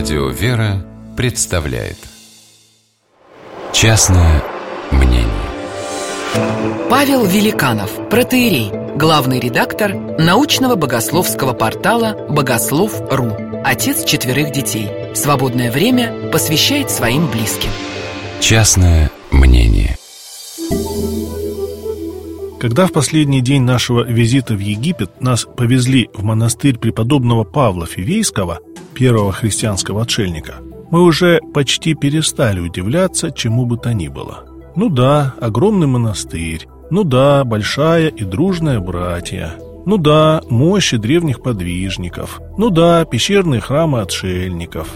Радио «Вера» представляет Частное мнение Павел Великанов, протеерей, главный редактор научного богословского портала «Богослов.ру», отец четверых детей. Свободное время посвящает своим близким. Частное мнение Когда в последний день нашего визита в Египет нас повезли в монастырь преподобного Павла Фивейского, первого христианского отшельника, мы уже почти перестали удивляться чему бы то ни было. Ну да, огромный монастырь, ну да, большая и дружная братья, ну да, мощи древних подвижников, ну да, пещерные храмы отшельников,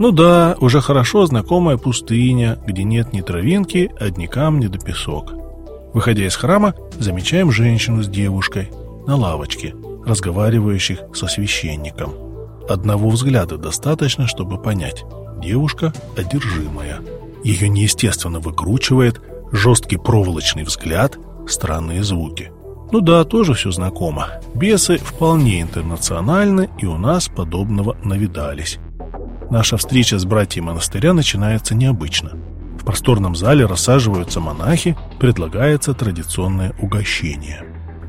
ну да, уже хорошо знакомая пустыня, где нет ни травинки, одни камни да песок – Выходя из храма, замечаем женщину с девушкой на лавочке, разговаривающих со священником. Одного взгляда достаточно, чтобы понять. Девушка одержимая. Ее неестественно выкручивает жесткий проволочный взгляд, странные звуки. Ну да, тоже все знакомо. Бесы вполне интернациональны, и у нас подобного навидались. Наша встреча с братьями монастыря начинается необычно – в просторном зале рассаживаются монахи, предлагается традиционное угощение.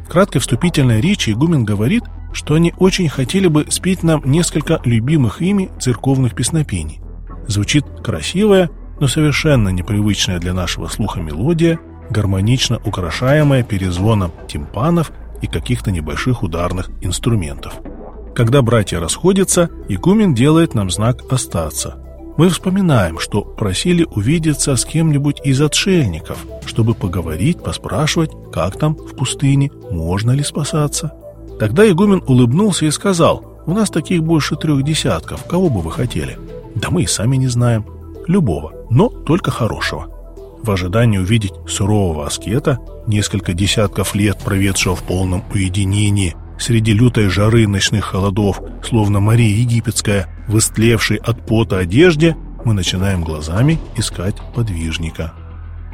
В краткой вступительной речи игумен говорит, что они очень хотели бы спеть нам несколько любимых ими церковных песнопений. Звучит красивая, но совершенно непривычная для нашего слуха мелодия, гармонично украшаемая перезвоном тимпанов и каких-то небольших ударных инструментов. Когда братья расходятся, игумен делает нам знак «остаться», мы вспоминаем, что просили увидеться с кем-нибудь из отшельников, чтобы поговорить, поспрашивать, как там в пустыне, можно ли спасаться. Тогда игумен улыбнулся и сказал, «У нас таких больше трех десятков, кого бы вы хотели?» «Да мы и сами не знаем. Любого, но только хорошего». В ожидании увидеть сурового аскета, несколько десятков лет проведшего в полном уединении, среди лютой жары ночных холодов, словно Мария Египетская, в истлевшей от пота одежде, мы начинаем глазами искать подвижника.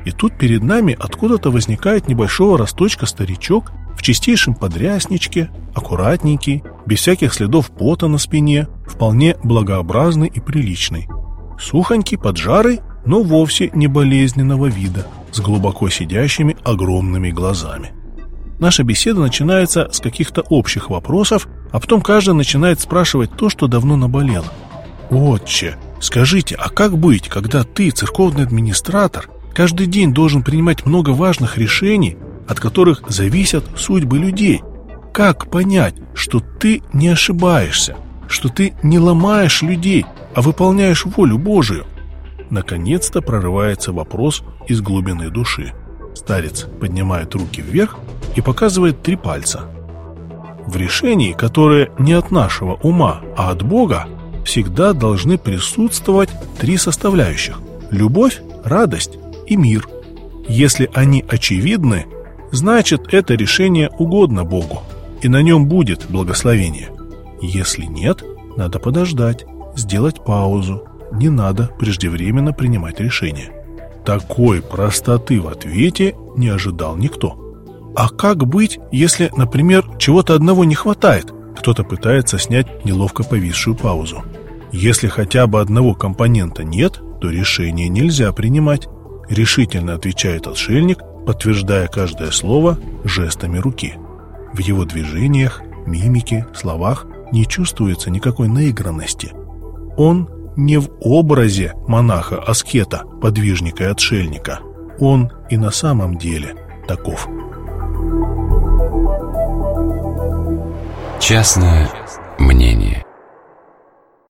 И тут перед нами откуда-то возникает небольшого росточка старичок в чистейшем подрясничке, аккуратненький, без всяких следов пота на спине, вполне благообразный и приличный. Сухонький, поджарый, но вовсе не болезненного вида, с глубоко сидящими огромными глазами. Наша беседа начинается с каких-то общих вопросов, а потом каждый начинает спрашивать то, что давно наболело. «Отче, скажите, а как быть, когда ты, церковный администратор, каждый день должен принимать много важных решений, от которых зависят судьбы людей? Как понять, что ты не ошибаешься, что ты не ломаешь людей, а выполняешь волю Божию?» Наконец-то прорывается вопрос из глубины души. Старец поднимает руки вверх и показывает три пальца. В решении, которое не от нашего ума, а от Бога, всегда должны присутствовать три составляющих – любовь, радость и мир. Если они очевидны, значит это решение угодно Богу, и на нем будет благословение. Если нет, надо подождать, сделать паузу, не надо преждевременно принимать решение. Такой простоты в ответе не ожидал никто. А как быть, если, например, чего-то одного не хватает? Кто-то пытается снять неловко повисшую паузу. Если хотя бы одного компонента нет, то решение нельзя принимать. Решительно отвечает отшельник, подтверждая каждое слово жестами руки. В его движениях, мимике, словах не чувствуется никакой наигранности. Он не в образе монаха-аскета, подвижника и отшельника. Он и на самом деле таков. Частное мнение